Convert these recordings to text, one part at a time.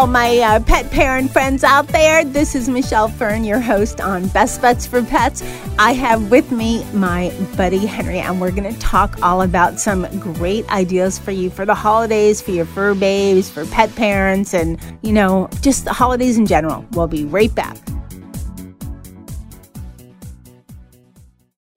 All my uh, pet parent friends out there. This is Michelle Fern, your host on Best Bets for Pets. I have with me my buddy Henry, and we're going to talk all about some great ideas for you for the holidays, for your fur babes, for pet parents, and, you know, just the holidays in general. We'll be right back.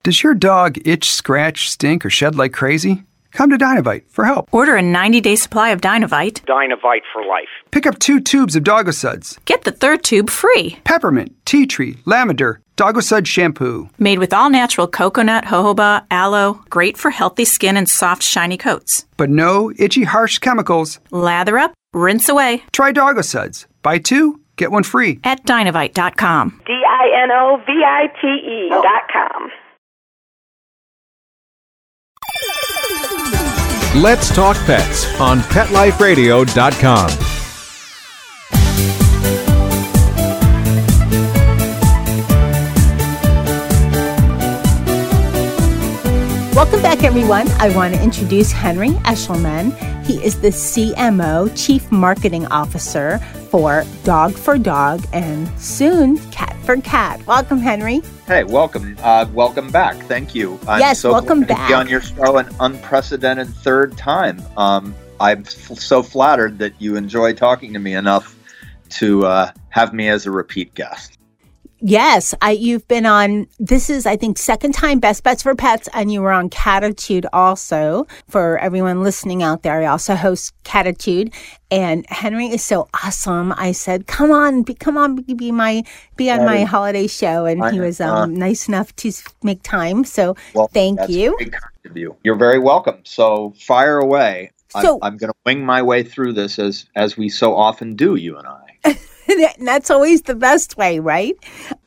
Does your dog itch, scratch, stink, or shed like crazy? Come to Dinovite for help. Order a 90 day supply of Dinovite. Dinovite for life. Pick up two tubes of Dogosuds. Get the third tube free. Peppermint, tea tree, lavender, Dogosud shampoo. Made with all natural coconut, jojoba, aloe, great for healthy skin and soft, shiny coats. But no itchy, harsh chemicals. Lather up, rinse away. Try Dogosuds. Buy two, get one free. At dinovite.com. D I N O V I T E dot com. Let's Talk Pets on PetLifeRadio.com. Welcome back, everyone. I want to introduce Henry Eshelman. He is the CMO, Chief Marketing Officer for Dog for Dog and soon Cat for Cat. Welcome, Henry. Hey, welcome. Uh, welcome back. Thank you. I'm Yes, so welcome glad to back. Be on your show an unprecedented third time. Um, I'm f- so flattered that you enjoy talking to me enough to uh, have me as a repeat guest. Yes, I you've been on this is I think second time Best Bets for Pets and you were on Catitude also. For everyone listening out there, I also host Catitude and Henry is so awesome. I said, "Come on, be, come on be, be my be on my Henry. holiday show." And I he was um, nice enough to make time. So, Well, thank you. very kind of you. You're very welcome. So fire away. So- I'm, I'm going to wing my way through this as as we so often do, you and I. and that's always the best way, right?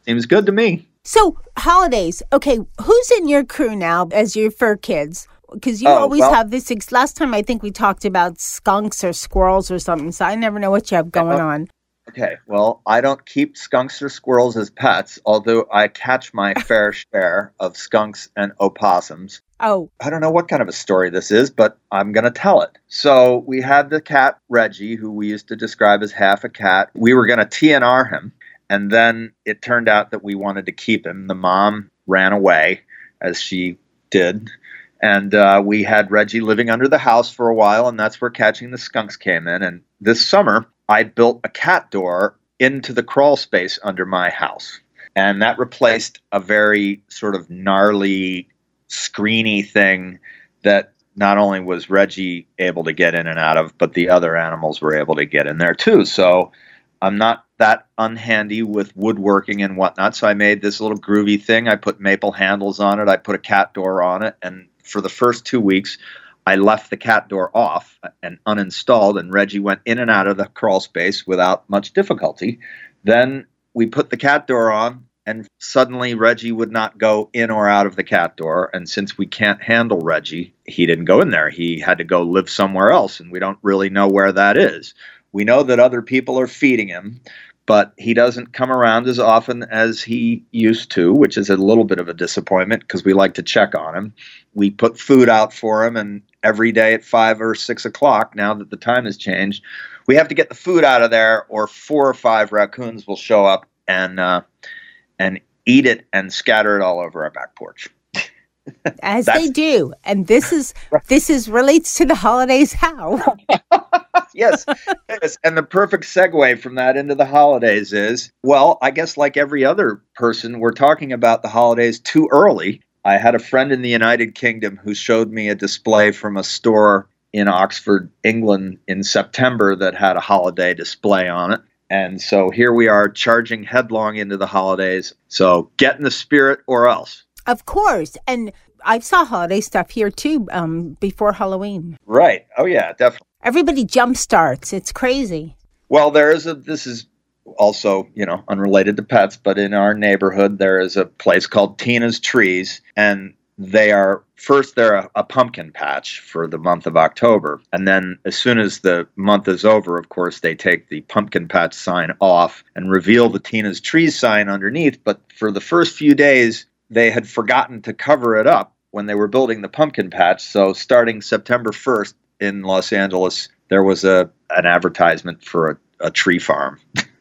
Seems good to me. So, holidays. Okay, who's in your crew now as your fur kids? Because you Oh, always well- have this. Ex- last time I think we talked about skunks or squirrels or something, so I never know what you have going Uh, on. Okay, well, I don't keep skunks or squirrels as pets, although I catch my fair share of skunks and opossums. Oh, I don't know what kind of a story this is, but I'm going to tell it. So, we had the cat Reggie, who we used to describe as half a cat. We were going to TNR him, and then it turned out that we wanted to keep him. The mom ran away, as she did. And uh, we had Reggie living under the house for a while, and that's where catching the skunks came in. And this summer, I built a cat door into the crawl space under my house. And that replaced a very sort of gnarly, screeny thing that not only was Reggie able to get in and out of, but the other animals were able to get in there too. So I'm not that unhandy with woodworking and whatnot. So I made this little groovy thing. I put maple handles on it. I put a cat door on it. And for the first two weeks, I left the cat door off and uninstalled, and Reggie went in and out of the crawl space without much difficulty. Then we put the cat door on, and suddenly Reggie would not go in or out of the cat door. And since we can't handle Reggie, he didn't go in there. He had to go live somewhere else, and we don't really know where that is. We know that other people are feeding him, but he doesn't come around as often as he used to, which is a little bit of a disappointment because we like to check on him. We put food out for him, and every day at five or six o'clock, now that the time has changed, we have to get the food out of there, or four or five raccoons will show up and uh, and eat it and scatter it all over our back porch. as they do, and this is this is relates to the holidays. How? yes, yes. And the perfect segue from that into the holidays is well, I guess like every other person, we're talking about the holidays too early. I had a friend in the United Kingdom who showed me a display from a store in Oxford, England in September that had a holiday display on it. And so here we are charging headlong into the holidays. So get in the spirit or else. Of course, and I saw holiday stuff here too. Um, before Halloween, Right. Oh, yeah, definitely. everybody jump starts. It's crazy. Well, there is a. This is also, you know, unrelated to pets, but in our neighborhood, there is a place called Tina's Trees, and they are first they're a, a, pumpkin patch for the month of October, and then as soon as the month is over, of course, they take the pumpkin patch sign off and reveal the Tina's trees sign underneath. But for the first few days, they had forgotten to cover it up when they were building the pumpkin patch. So starting September 1st in Los Angeles, there was a an advertisement for a, a tree farm.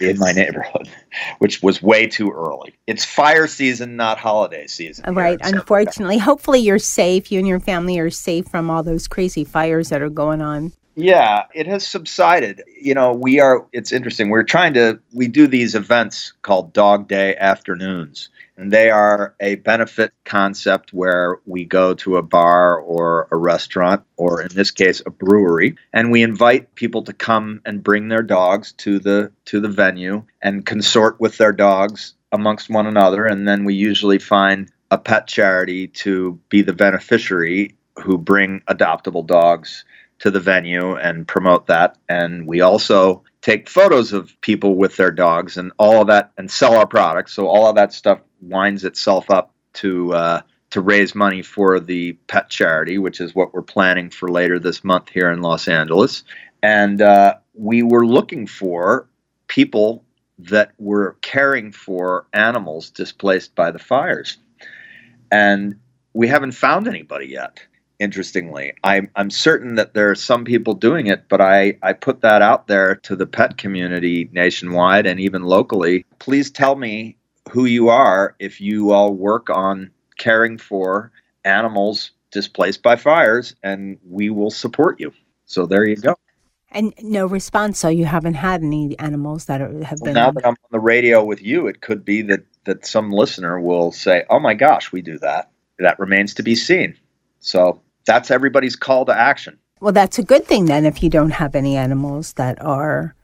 in my neighborhood, which was way too early. It's fire season, not holiday season. Right. Unfortunately, hopefully you're safe. You and your family are safe from all those crazy fires that are going on. Yeah, it has subsided. You know, we are, it's interesting. We're trying to, we do these events called Dog Day afternoons, and they are a benefit concept where we go to a bar or a restaurant, or in this case, a brewery, and we invite people to come and bring their dogs to the, to the venue and consort with their dogs amongst one another. And then we usually find a pet charity to be the beneficiary who bring adoptable dogs to the venue and promote that. And we also take photos of people with their dogs and all of that and sell our products. So all of that stuff winds itself up to uh, to raise money for the pet charity, which is what we're planning for later this month here in Los Angeles. And uh, we were looking for people that were caring for animals displaced by the fires. And we haven't found anybody yet interestingly. I'm, I'm certain that there are some people doing it, but I, I put that out there to the pet community nationwide and even locally. Please tell me who you are if you all work on caring for animals displaced by fires, and we will support you. So there you go. And no response. So you haven't had any animals that are, have well, been. Now that I'm on the radio with you, it could be that that some listener will say, "Oh my gosh, we do that." That remains to be seen. So that's everybody's call to action. Well, that's a good thing then if you don't have any animals that are.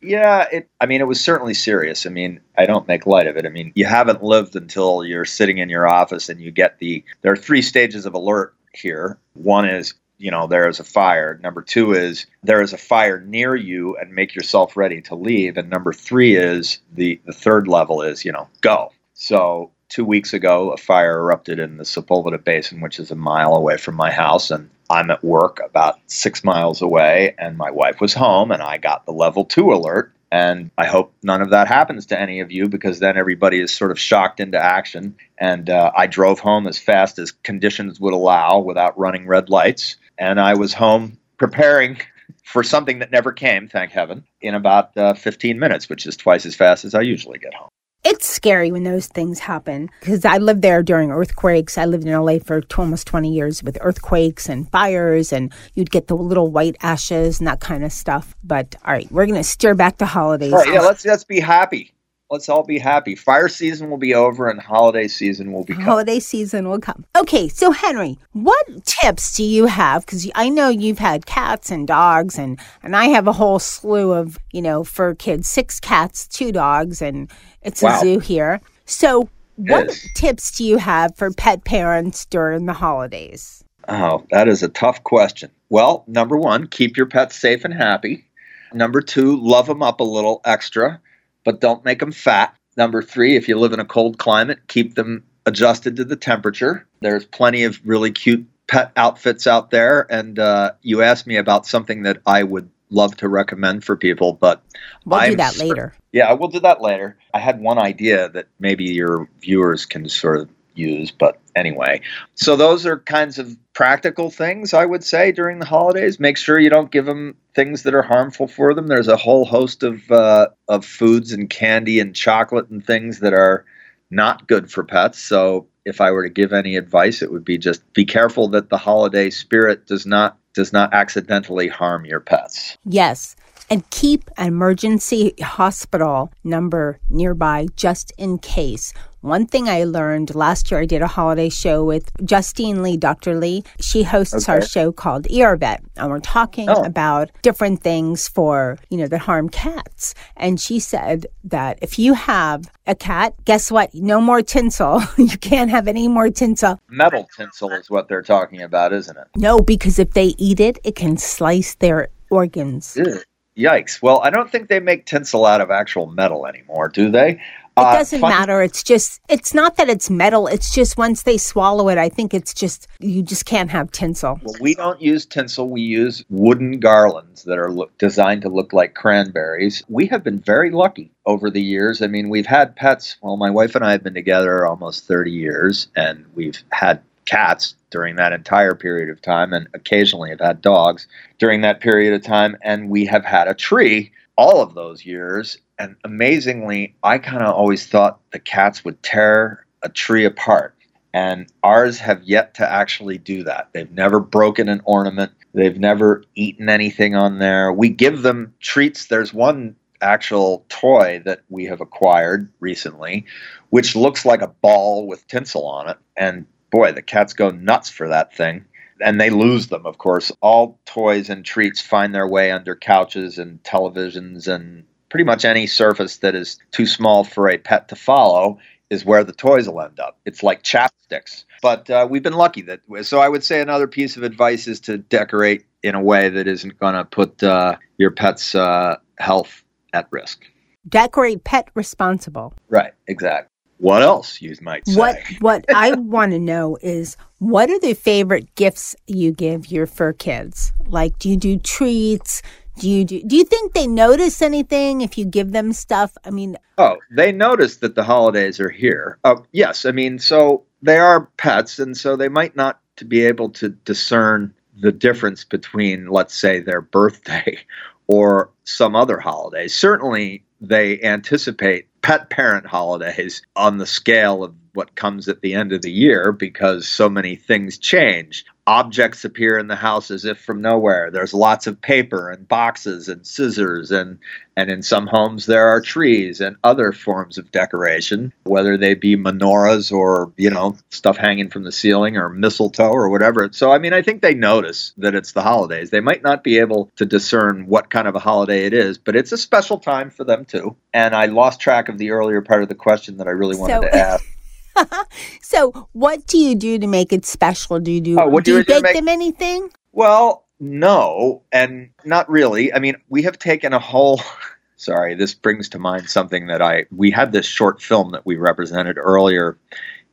Yeah, it. I mean, it was certainly serious. I mean, I don't make light of it. I mean, you haven't lived until you're sitting in your office and you get the. There are three stages of alert here. One is you know there is a fire number two is there is a fire near you and make yourself ready to leave and number three is the the third level is you know go so two weeks ago, a fire erupted in the Sepulveda Basin, which is a mile away from my house, and I'm at work about six miles away, and my wife was home, and I got the level two alert. And I hope none of that happens to any of you because then everybody is sort of shocked into action. And uh, I drove home as fast as conditions would allow without running red lights. And I was home preparing for something that never came, thank heaven, in about uh, 15 minutes, which is twice as fast as I usually get home it's scary when those things happen because I lived there during earthquakes. I lived in LA for almost 20 years with earthquakes and fires, and you'd get the little white ashes and that kind of stuff. But all right, we're going to steer back to holidays. Right, yeah, let's let's be happy. Let's all be happy. Fire season will be over and holiday season will be coming. Holiday season will come. Okay, so Henry, what tips do you have? Because I know you've had cats and dogs, and and I have a whole slew of you know fur kids, six cats, two dogs, and it's wow. a zoo here. So, what tips do you have for pet parents during the holidays? Oh, that is a tough question. Well, number one, keep your pets safe and happy. Number two, love them up a little extra but don't make them fat. Number three, if you live in a cold climate, keep them adjusted to the temperature. There's plenty of really cute pet outfits out there. And uh, you asked me about something that I would love to recommend for people, but we'll I'm do that later. Yeah, we'll do that later. I had one idea that maybe your viewers can sort of use. But anyway, so those are kinds of practical things I would say during the holidays. Make sure you don't give them things that are harmful for them. There's a whole host of uh, of foods and candy and chocolate and things that are not good for pets. So if I were to give any advice, it would be just be careful that the holiday spirit does not does not accidentally harm your pets. Yes and keep an emergency hospital number nearby just in case. One thing I learned last year, I did a holiday show with Justine Lee, Dr. Lee. She hosts okay. our show called Vet, and we're talking oh. about different things for, you know, that harm cats. And she said that if you have a cat, guess what? No more tinsel. you can't have any more tinsel. Metal tinsel is what they're talking about, isn't it? No, because if they eat it, it can slice their organs. Ew. Yikes. Well, I don't think they make tinsel out of actual metal anymore, do they? It Uh, doesn't fun- matter. It's just, it's not that it's metal. It's just once they swallow it, I think it's just, you just can't have tinsel. Well, we don't use tinsel. We use wooden garlands that are look, designed to look like cranberries. We have been very lucky over the years. I mean, we've had pets. Well, my wife and I have been together almost 30 years, and we've had cats during that entire period of time, and occasionally have had dogs during that period of time. And we have had a tree all of those years. And amazingly, I kind of always thought the cats would tear a tree apart. And ours have yet to actually do that. They've never broken an ornament. They've never eaten anything on there. We give them treats. There's one actual toy that we have acquired recently, which looks like a ball with tinsel on it. And boy, the cats go nuts for that thing. And they lose them, of course. All toys and treats find their way under couches and televisions and pretty much any surface that is too small for a pet to follow is where the toys will end up. It's like chapsticks. But uh, we've been lucky that. So I would say another piece of advice is to decorate in a way that isn't going to put uh, your pet's uh, health at risk. Decorate pet responsible. Right. Exactly. What else you might say? What what I want to know is what are the favorite gifts you give your fur kids? Like do you do treats? Do you do do you think they notice anything if you give them stuff? I mean, Oh, they notice that the holidays are here. Oh, yes. I mean, so they are pets, and so they might not to be able to discern the difference between, let's say, their birthday or some other holiday. Certainly, they anticipate pet parent holidays on the scale of what comes at the end of the year because so many things change. Objects appear in the house as if from nowhere. There's lots of paper and boxes and scissors and and in some homes there are trees and other forms of decoration, whether they be menorahs or, you know, stuff hanging from the ceiling or mistletoe or whatever. So I mean, I think they notice that it's the holidays. They might not be able to discern what kind of a holiday it is, but it's a special time for them too. And I lost track of the earlier part of the question that I really wanted So- to ask. so what do you do to make it special? Do you do Oh, do you bake make- them anything? Well, no, and not really. I mean, we have taken a whole. Sorry, this brings to mind something that I we had this short film that we represented earlier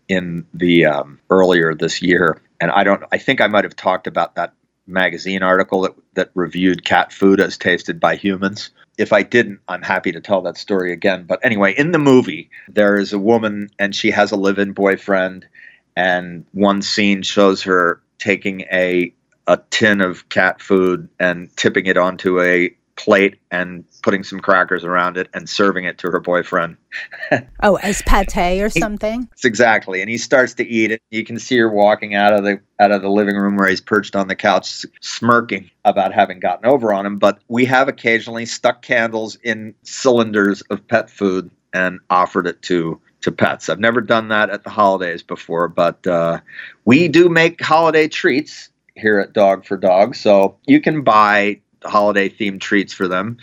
in the um, earlier this year, and I don't. I think I might have talked about that magazine article that that reviewed cat food as tasted by humans. If I didn't, I'm happy to tell that story again. But anyway, in the movie, there is a woman and she has a live-in boyfriend, and one scene shows her taking a a tin of cat food and tipping it onto a plate and putting some crackers around it and serving it to her boyfriend. Oh, as pate or something? It's exactly. And he starts to eat it. You can see her walking out of the out of the living room where he's perched on the couch smirking about having gotten over on him. But we have occasionally stuck candles in cylinders of pet food and offered it to to pets. I've never done that at the holidays before, but uh, we do make holiday treats here at Dog for Dog. So you can buy holiday themed treats for them.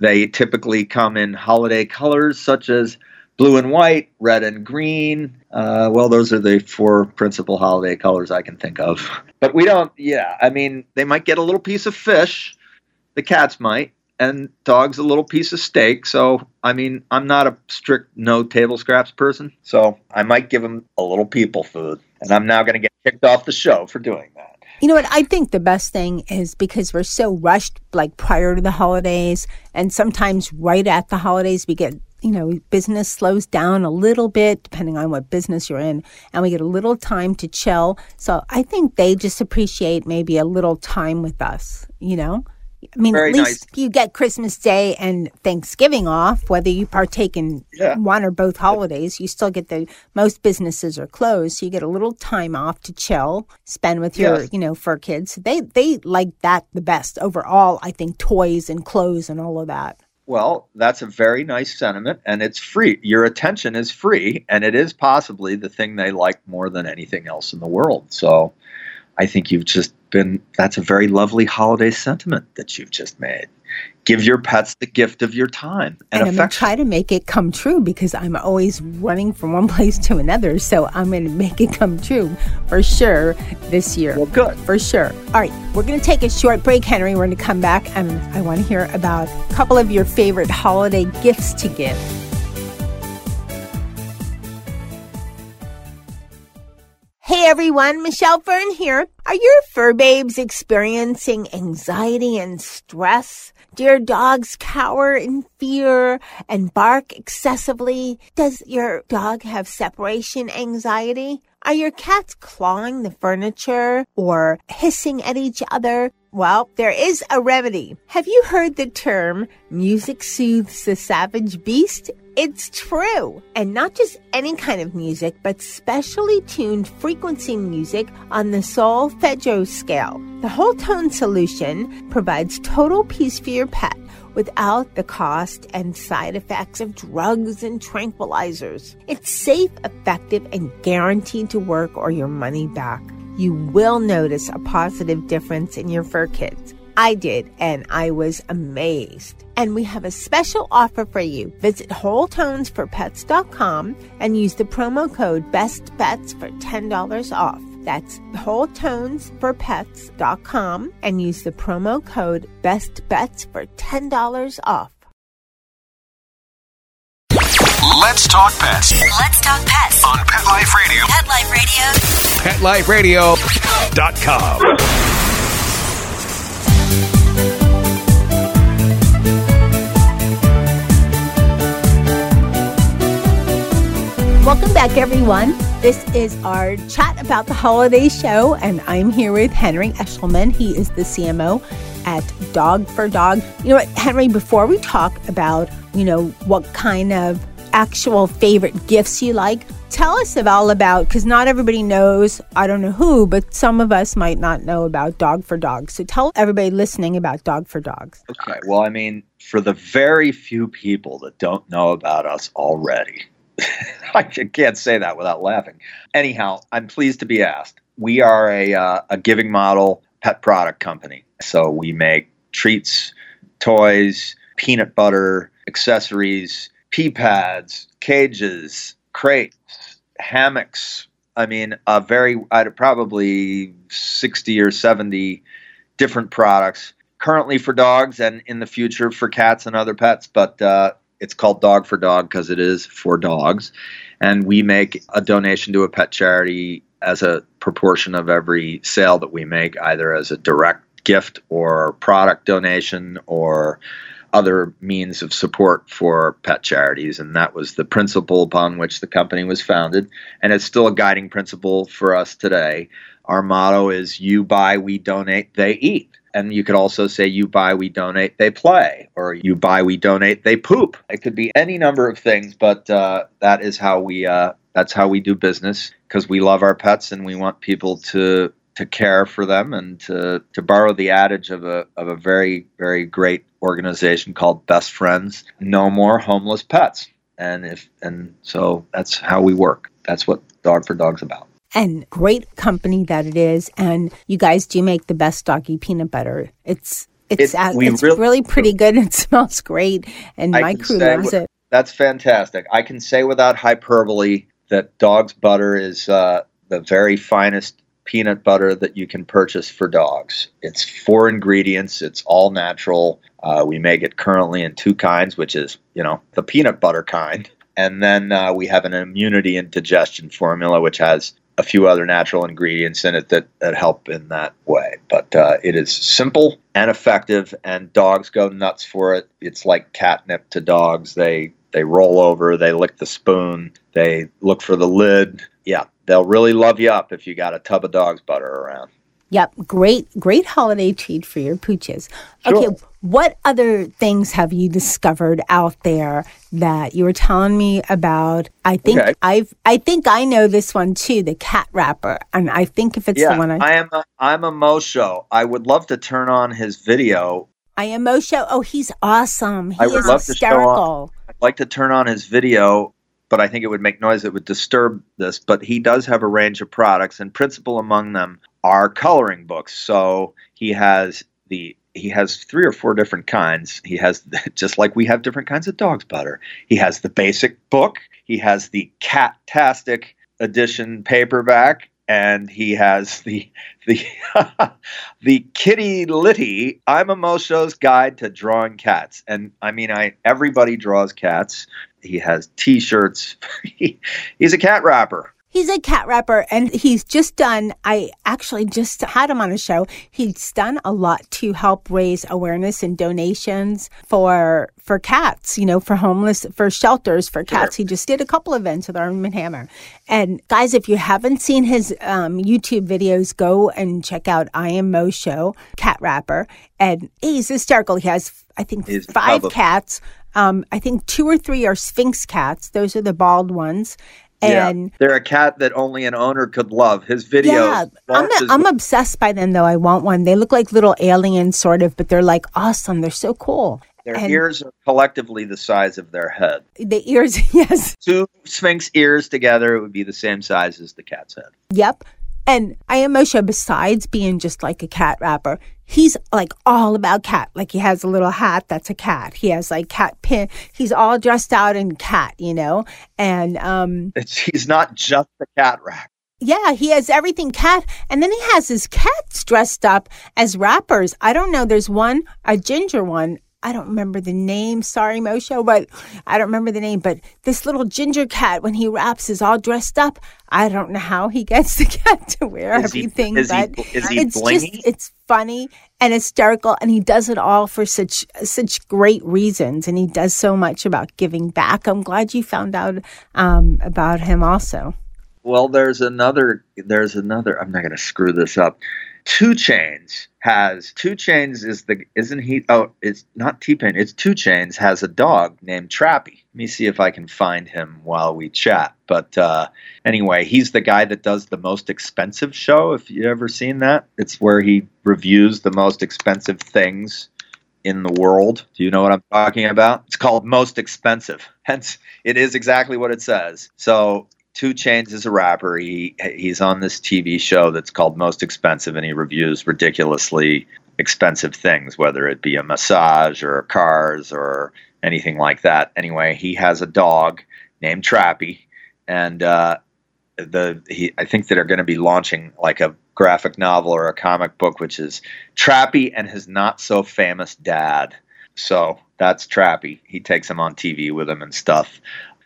They typically come in holiday colors such as blue and white, red and green. Uh, well, those are the four principal holiday colors I can think of. But we don't, yeah, I mean, they might get a little piece of fish, the cats might, and dogs a little piece of steak. So, I mean, I'm not a strict no table scraps person. So I might give them a little people food. And I'm now going to get kicked off the show for doing that. You know what? I think the best thing is because we're so rushed, like prior to the holidays, and sometimes right at the holidays, we get, you know, business slows down a little bit, depending on what business you're in, and we get a little time to chill. So I think they just appreciate maybe a little time with us, you know? I mean, Very at least nice. you get Christmas Day and Thanksgiving off, whether you partake in Yeah. one or both holidays, you still get the most businesses are closed, so you get a little time off to chill, spend with your, Yes. you know, fur kids. They they like that the best overall. I think toys and clothes and all of that. Well, that's a very nice sentiment, and it's free. Your attention is free, and it is possibly the thing they like more than anything else in the world. So I think you've just been, that's a very lovely holiday sentiment that you've just made. Give your pets the gift of your time and, And, I'm gonna try to make it come true because I'm always running from one place to another. So I'm gonna make it come true for sure this year. Well, good. For sure. All right, we're going to take a short break, Henry. We're going to come back and I want to hear about a couple of your favorite holiday gifts to give. Hey everyone, Michelle Fern here. Are your fur babes experiencing anxiety and stress? Do your dogs cower in fear and bark excessively? Does your dog have separation anxiety? Are your cats clawing the furniture or hissing at each other? Well, there is a remedy. Have you heard the term music soothes the savage beast? It's true. And not just any kind of music, but specially tuned frequency music on the Sol solfeggio scale. The whole tone solution provides total peace for your pet without the cost and side effects of drugs and tranquilizers. It's safe, effective, and guaranteed to work or your money back you will notice a positive difference in your fur kids. I did, and I was amazed. And we have a special offer for you. Visit WholeTonesForPets.com and use the promo code BESTBETS for $10 off. That's WholeTonesForPets.com and use the promo code BESTBETS for $10 off. Let's talk pets Let's talk pets. on Pet Life Radio. Pet Life Radio. PetLifeRadio.com. Welcome back, everyone. This is our chat about the holiday show, and I'm here with Henry Eshelman. He is the CMO at Dog for Dog. You know what, Henry, before we talk about, you know, what kind of actual favorite gifts you like, tell us of all about, because not everybody knows, I don't know who, but some of us might not know about Dog for Dog. So tell everybody listening about Dog for Dogs. Okay. Well, I mean, for the very few people that don't know about us already, I can't say that without laughing. Anyhow, I'm pleased to be asked. We are a, uh, a giving model pet product company. So we make treats, toys, peanut butter, accessories, pee pads, cages, crates, hammocks. I mean, a very, I'd probably 60 or 70 different products currently for dogs and in the future for cats and other pets. But uh, it's called Dog for Dog because it is for dogs. And we make a donation to a pet charity as a proportion of every sale that we make, either as a direct gift or product donation or other means of support for pet charities. And that was the principle upon which the company was founded. And it's still a guiding principle for us today. Our motto is you buy, we donate, they eat. And you could also say you buy, we donate, they play, or you buy, we donate, they poop. It could be any number of things, but uh, that is how we uh, that's how we do business because we love our pets and we want people to to care for them and to, to borrow the adage of a of a very very great organization called Best Friends, no more homeless pets. And if and so that's how we work. That's what Dog for Dog's about. And great company that it is. And you guys do make the best doggy peanut butter. It's it's It- it's really really pretty good. It smells great, and I my crew say loves it. That's fantastic. I can say without hyperbole that dog's butter is uh, the very finest peanut butter that you can purchase for dogs. It's four ingredients. It's all natural. Uh, we make it currently in two kinds, which is you know the peanut butter kind, and then uh, we have an immunity and digestion formula, which has a few other natural ingredients in it that, that help in that way. But uh, it is simple and effective, and dogs go nuts for it. It's like catnip to dogs. They they roll over, they lick the spoon, they look for the lid. Yeah, they'll really love you up if you got a tub of dog's butter around. Yep, great, great holiday treat for your pooches. Sure. Okay, what other things have you discovered out there that you were telling me about? I think Okay. I've, I think I know this one too, the cat wrapper, and I think if it's yeah, the one I, I am. A, I'm a Moshow. I would love to turn on his video. I am Moshow. Oh, he's awesome. He I would is love to show hysterical. I'd like to turn on his video, but I think it would make noise that would disturb this. But he does have a range of products, and principal among them are coloring books. So he has the he has three or four different kinds. He has just like we have different kinds of dog's butter. He has the basic book. He has the Cat-tastic edition paperback. And he has the the the Kitty Litty. I'm a Moshow's guide to drawing cats, and I mean, I everybody draws cats. He has T-shirts. He, he's a cat rapper. He's a cat rapper and he's just done, I actually just had him on a show. He's done a lot to help raise awareness and donations for, for cats, you know, for homeless, for shelters for cats. He just did a couple events with Arm and Hammer. And guys, if you haven't seen his um, YouTube videos, go and check out I Am Moshow, cat rapper. And he's hysterical. He has, I think, He's five probably- cats. Um, I think two or three are Sphynx cats. Those are the bald ones. And yeah, they're a cat that only an owner could love. His videos. yeah, I'm, launches- I'm obsessed by them though. I want one. They look like little aliens, sort of, but they're like awesome. They're so cool. their and- ears are collectively the size of their head. The ears, yes, Two Sphynx ears together, it would be the same size as the cat's head. yep. And I am Moshow, besides being just like a cat rapper, he's like all about cat. Like he has a little hat that's a cat. He has like cat pin. He's all dressed out in cat, you know? And um It's, he's not just a cat rack. Yeah, he has everything cat. And then he has his cats dressed up as rappers. I don't know. There's one, a ginger one. I don't remember the name. Sorry, Moshow, but I don't remember the name. But this little ginger cat, when he raps, is all dressed up. I don't know how he gets the cat to wear Is he- everything, is he- but is he it's blingy? just it's funny and hysterical, and he does it all for such such great reasons, and he does so much about giving back. I'm glad you found out um, about him also. Well, there's another. There's another. I'm not going to screw this up. 2 Chainz has 2 Chainz is the isn't he? Oh, it's not T Pain. It's 2 Chainz has a dog named Trappy. Let me see if I can find him while we chat. But uh, anyway, he's the guy that does the most expensive show. If you ever seen that, it's where he reviews the most expensive things in the world. Do you know what I'm talking about? It's called Most Expensive. Hence, it is exactly what it says. So, 2 Chainz is a rapper. He he's on this TV show that's called Most Expensive, and he reviews ridiculously expensive things, whether it be a massage or cars or anything like that. Anyway, he has a dog named Trappy, and uh, the he I think that are going to be launching like a graphic novel or a comic book, which is Trappy and his not so famous dad. So that's Trappy. He takes him on TV with him and stuff.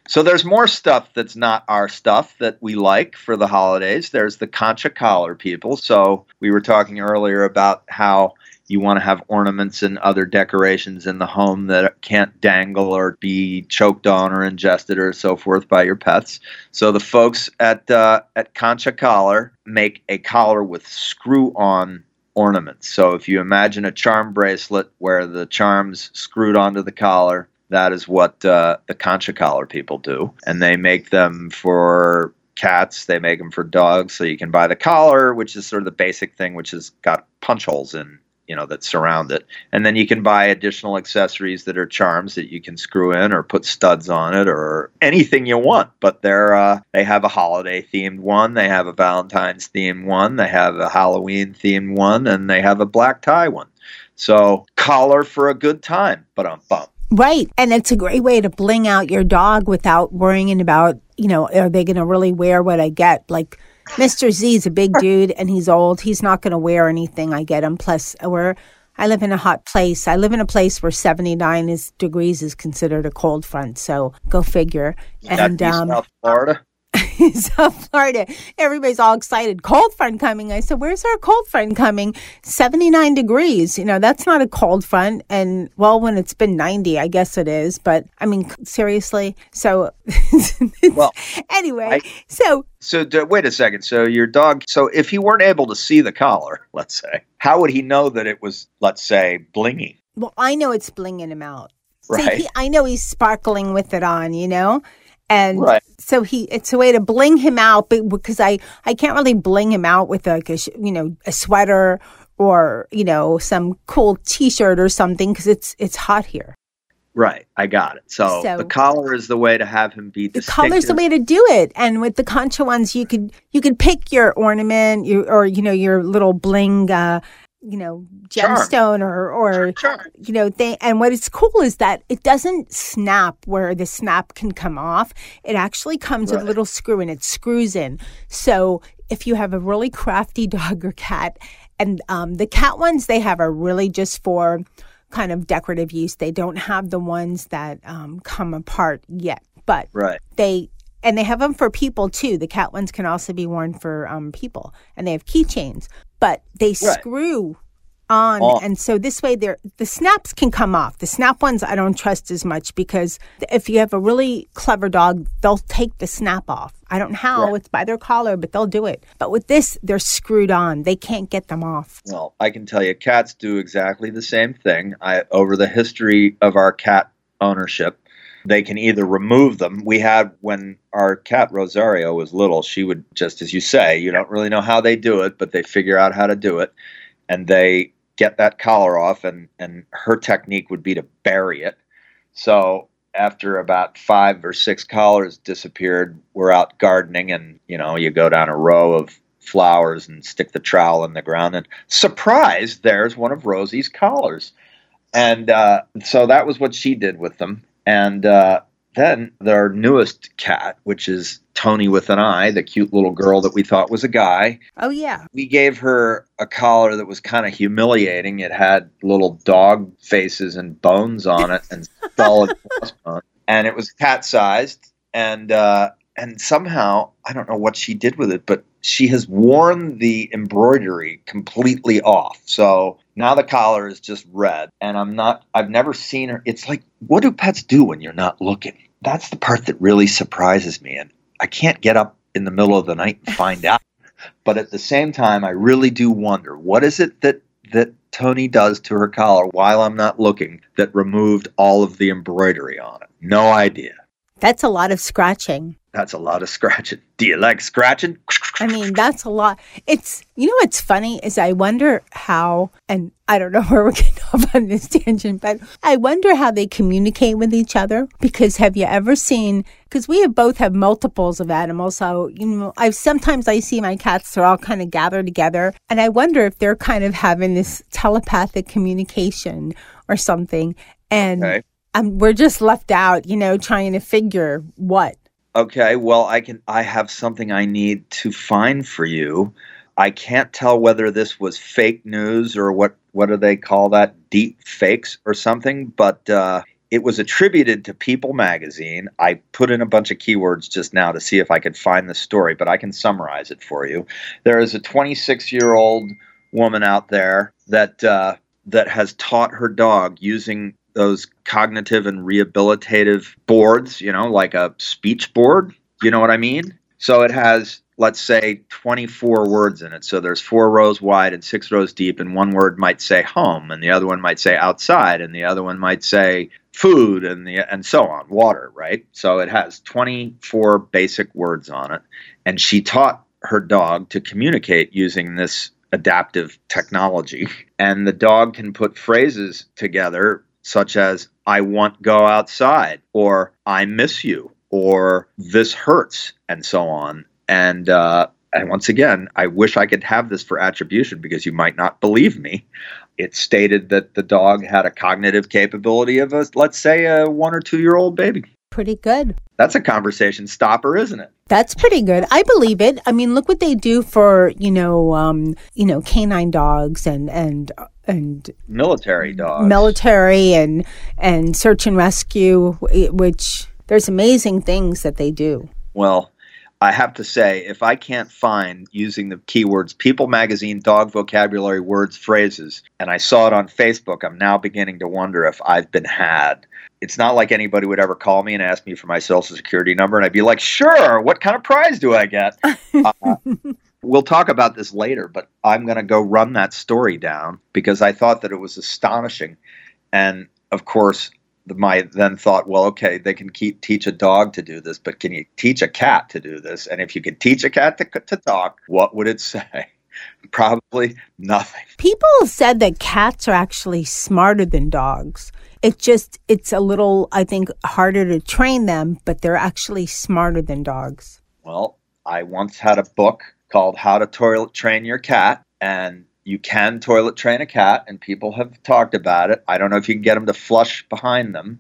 So there's more stuff that's not our stuff that we like for the holidays. There's the concha collar people. So we were talking earlier about how you want to have ornaments and other decorations in the home that can't dangle or be choked on or ingested or so forth by your pets. So the folks at uh, at Concha Collar make a collar with screw-on ornaments. So if you imagine a charm bracelet where the charms screwed onto the collar, that is what uh, the Concha Collar people do, and they make them for cats. They make them for dogs. So you can buy the collar, which is sort of the basic thing, which has got punch holes in you know that surround it and then you can buy additional accessories that are charms that you can screw in or put studs on it or anything you want but they're uh, they have a holiday themed one they have a valentine's themed one they have a halloween themed one and they have a black tie one so collar for a good time but um bump Right. And it's a great way to bling out your dog without worrying about, you know, are they going to really wear what I get? Like Mr. Z's a big dude and he's old. He's not going to wear anything I get him. Plus, we're, I live in a hot place. I live in a place where 79 is, degrees is considered a cold front. So go figure. And, be um, south florida South Florida. Everybody's all excited. Cold front coming. I said, Where's our cold front coming? 79 degrees. You know, that's not a cold front. And well, when it's been 90, I guess it is. But I mean, seriously. So, Well, anyway, I- so so d- wait a second so your dog so if he weren't able to see the collar let's say how would he know that it was let's say blingy Well, I know it's blinging him out. See, Right. he, I know he's sparkling with it on, you know? And Right. so he, it's a way to bling him out, but because I, I can't really bling him out with like a, you know, a sweater or, you know, some cool t-shirt or something because it's, it's hot here. Right, I got it. So, So- the collar is the way to have him be The distinctive. color's the way to do it. And with the concha ones, you could, you could pick your ornament, your, or, you know, your little bling, uh, you know, gemstone or, or, Sure. you know, they, and what is cool is that it doesn't snap where the snap can come off. It actually comes with a little screw and it screws in. So if you have a really crafty dog or cat, and um, the cat ones they have are really just for kind of decorative use. They don't have the ones that um, come apart yet, but Right. they and they have them for people too. The cat ones can also be worn for um, people, and they have keychains. But they Right. screw on, and so this way, the snaps can come off. The snap ones I don't trust as much because if you have a really clever dog, they'll take the snap off. I don't know how Right. it's by their collar, but they'll do it. But with this, they're screwed on. They can't get them off. Well, I can tell you, cats do exactly the same thing. I, over the history of our cat ownership, they can either remove them. We had when our cat Rosario was little, she would just as you say, you don't really know how they do it, but they figure out how to do it, and they get that collar off. and And her technique would be to bury it. So after about five or six collars disappeared, we're out gardening, and you know, you go down a row of flowers and stick the trowel in the ground, and surprise, there's one of Rosie's collars. And uh, so that was what she did with them. And uh, then their newest cat, which is Tony with an eye, the cute little girl that we thought was a guy, Oh yeah, we gave her a collar that was kind of humiliating. It had little dog faces and bones on it and solid crossbones. And it was cat sized. And uh, and somehow I don't know what she did with it, but she has worn the embroidery completely off. So now the collar is just red. And I'm not I've never seen her. It's like what do pets do when you're not looking? That's the part that really surprises me. And I can't get up in the middle of the night and find out but at the same time i really do wonder what is it that that tony does to her collar while i'm not looking that removed all of the embroidery on it no idea that's a lot of scratching. that's a lot of scratching do you like scratching I mean, that's a lot. It's, you know, what's funny is I wonder how, and I don't know where we're getting off on this tangent, but I wonder how they communicate with each other. Because have you ever seen, because we have both have multiples of animals. So, you know, I sometimes I see my cats, they're all kind of gathered together. And I wonder if they're kind of having this telepathic communication or something. And Okay. um, we're just left out, you know, trying to figure what. Okay well i can i have something i need to find for you i can't tell whether this was fake news or what what do they call that deep fakes or something but uh it was attributed to People magazine. I put in a bunch of keywords just now to see if I could find the story, but I can summarize it for you. There is a 26 year old woman out there that uh, that has taught her dog using those cognitive and rehabilitative boards, you know, like a speech board. You know what I mean? So it has, let's say, 24 words in it. So there's four rows wide and six rows deep, and one word might say home, and the other one might say outside, and the other one might say food, and the and so on, water, right? So it has 24 basic words on it, and she taught her dog to communicate using this adaptive technology, and the dog can put phrases together such as "I want go outside" or "I miss you." Or this hurts, and so on. And uh, and once again, I wish I could have this for attribution because you might not believe me. It stated that the dog had a cognitive capability of a, let's say, a one or two year old baby. Pretty good. That's a conversation stopper, isn't it? That's pretty good. I believe it. I mean, look what they do for you know, um, you know, canine dogs and and and Military dogs. military and and search and rescue, which there's amazing things that they do. Well, I have to say, if I can't find using the keywords People Magazine, dog vocabulary, words, phrases, and I saw it on Facebook, I'm now beginning to wonder if I've been had. It's not like anybody would ever call me and ask me for my social security number, and I'd be like, sure, what kind of prize do I get? uh, we'll talk about this later, but I'm going to go run that story down because I thought that it was astonishing. And of course, my then thought, well, okay, they can keep teach a dog to do this, but can you teach a cat to do this? And if you could teach a cat to, to talk, what would it say? Probably nothing. People said that cats are actually smarter than dogs. It just it's a little I think harder to train them, but they're actually smarter than dogs. Well, I once had a book called How to Toilet Train Your Cat, and you can toilet train a cat, and people have talked about it. I don't know if you can get them to flush behind them,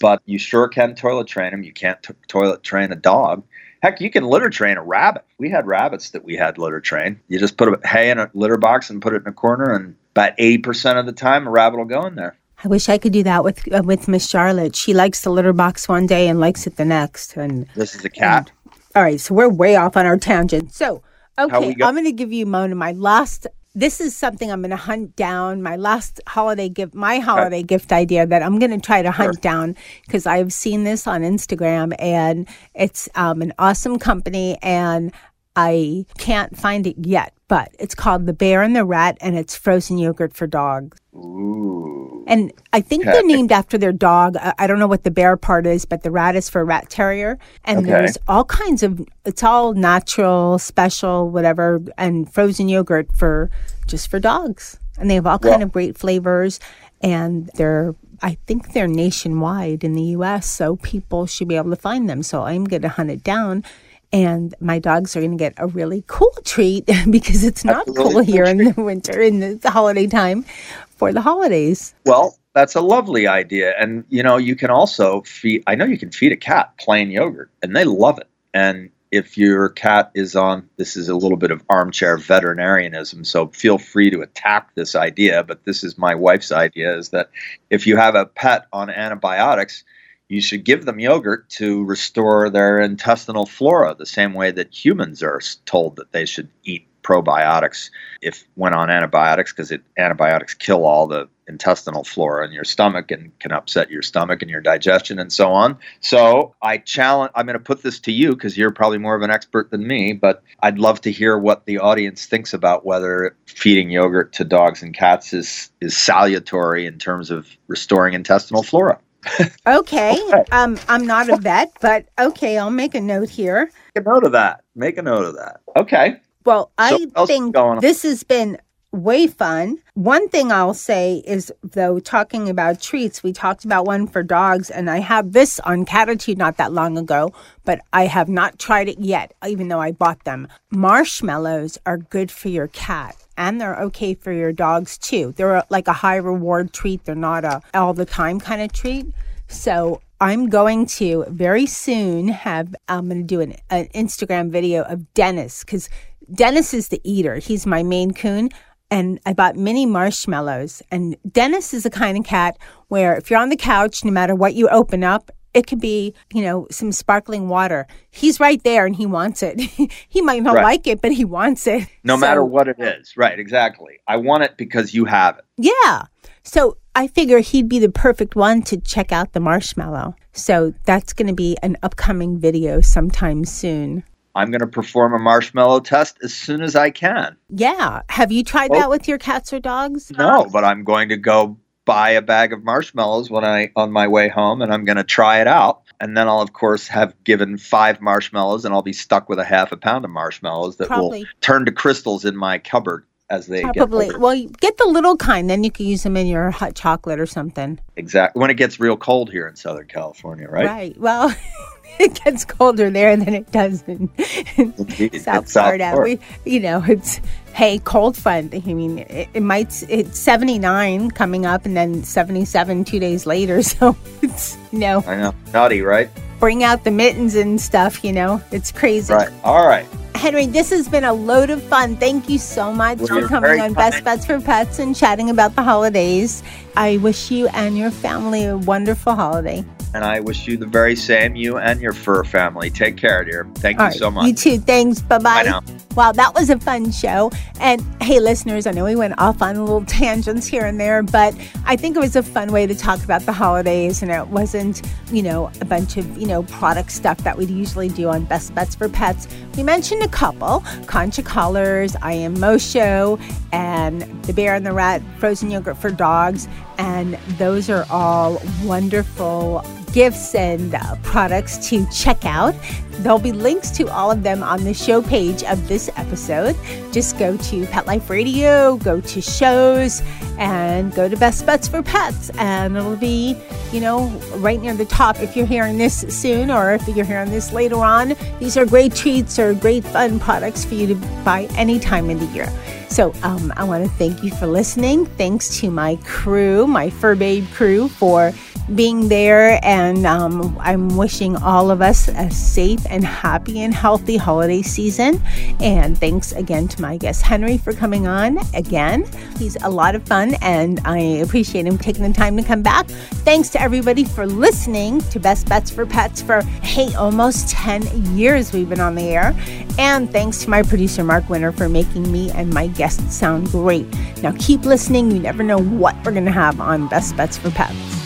but you sure can toilet train them. You can't t- toilet train a dog. Heck, you can litter train a rabbit. We had rabbits that we had litter train. You just put a hay in a litter box and put it in a corner, and about 80% of the time, a rabbit will go in there. I wish I could do that with uh, with Miss Charlotte. She likes the litter box one day and likes it the next. And This is a cat. All right, so we're way off on our tangent. So, okay, go- I'm going to give you Mona my last. This is something I'm going to hunt down. My last holiday gift, my holiday gift idea that I'm going to try to hunt down because I've seen this on Instagram and it's um, an awesome company and I can't find it yet. But it's called The Bear and the Rat and it's frozen yogurt for dogs. Ooh. And I think Okay. they're named after their dog. I, I don't know what the bear part is, but the rat is for rat terrier. And Okay. there's all kinds of, it's all natural, special, whatever, and frozen yogurt for just for dogs. And they have all kind Well- of great flavors. And they're, I think they're nationwide in the US. So people should be able to find them. So I'm going to hunt it down. And my dogs are going to get a really cool treat because it's not really cool cool here in the winter, in the, the holiday time for the holidays. Well, that's a lovely idea. And you know, you can also feed I know you can feed a cat plain yogurt and they love it. And if your cat is on this is a little bit of armchair veterinarianism, so feel free to attack this idea, but this is my wife's idea is that if you have a pet on antibiotics, you should give them yogurt to restore their intestinal flora the same way that humans are told that they should eat probiotics if when on antibiotics because antibiotics kill all the intestinal flora in your stomach and can upset your stomach and your digestion and so on. So I challenge I'm going to put this to you because you're probably more of an expert than me, but I'd love to hear what the audience thinks about whether feeding yogurt to dogs and cats is is salutary in terms of restoring intestinal flora. Okay. Um, I'm not a vet, but okay, I'll make a note here. Make a note of that. Make a note of that. Okay. Well, So I think this has been way fun. One thing I'll say is, though, talking about treats, we talked about one for dogs, and I have this on Catitude not that long ago, but I have not tried it yet, even though I bought them. Marshmallows are good for your cat. And they're okay for your dogs too. They're like a high reward treat. They're not a all the time kind of treat. So I'm going to very soon have, I'm going to do an, an Instagram video of Dennis because Dennis is the eater. He's my Maine Coon. And I bought mini marshmallows. And Dennis is the kind of cat where if you're on the couch, no matter what you open up, it could be, you know, some sparkling water. He's right there and he wants it. he might not Right. like it, but he wants it. No So- matter what it is. Right, exactly. I want it because you have it. yeah. So I figure he'd be the perfect one to check out the marshmallow. So that's going to be an upcoming video sometime soon. I'm going to perform a marshmallow test as soon as I can. Yeah. Have you tried Oh. that with your cats or dogs? No, but I'm going to go buy a bag of marshmallows when I on my way home and I'm going to try it out. And then I'll of course have given 5 marshmallows and I'll be stuck with a half a pound of marshmallows that Probably. will turn to crystals in my cupboard as they Probably. Well, get the little kind, then you can use them in your hot chocolate or something. Exactly. When it gets real cold here in Southern California, right right? Well, it gets colder there than it does in, in Indeed. South It's South Florida. Florida. We, you know, it's hey, cold front. I mean, it, it might it's seventy nine coming up, and then seventy seven two days later. So it's you know, I know. naughty, right? bring out the mittens and stuff. You know, it's crazy. Right. All right. Henry, this has been a load of fun. Thank you so much Well, for coming on Best. Bets for Pets and chatting about the holidays. I wish you and your family a wonderful holiday. And I wish you the very same, you and your fur family. Take care, dear. Thank you All right, so much. You too. Thanks. Bye Bye bye. Wow, that was a fun show. And hey, listeners, I know we went off on little tangents here and there, but I think it was a fun way to talk about the holidays. And it wasn't, you know, a bunch of, you know, product stuff that we'd usually do on Best Bets for Pets. We mentioned a couple Concha Collars, I Am Moshow, and The Bear and the Rat frozen yogurt for dogs. And those are all wonderful gifts and uh, products to check out. There'll be links to all of them on the show page of this episode. Just go to Pet Life Radio, go to shows, and go to Best Bets for Pets. And it'll be, you know, right near the top if you're hearing this soon or if you're hearing this later on. These are great treats or great fun products for you to buy any time of the year. So um, I want to thank you for listening. Thanks to my crew, my Fur Babe crew, for being there. And um, I'm wishing all of us a safe and happy and healthy holiday season. And thanks again to my guest Henry for coming on again. He's a lot of fun and I appreciate him taking the time to come back. Thanks to everybody for listening to Best Bets for Pets for, hey, almost 10 years we've been on the air. And thanks to my producer, Mark Winter, for making me and my guests sound great. Now keep listening. You never know what we're going to have on Best Bets for Pets.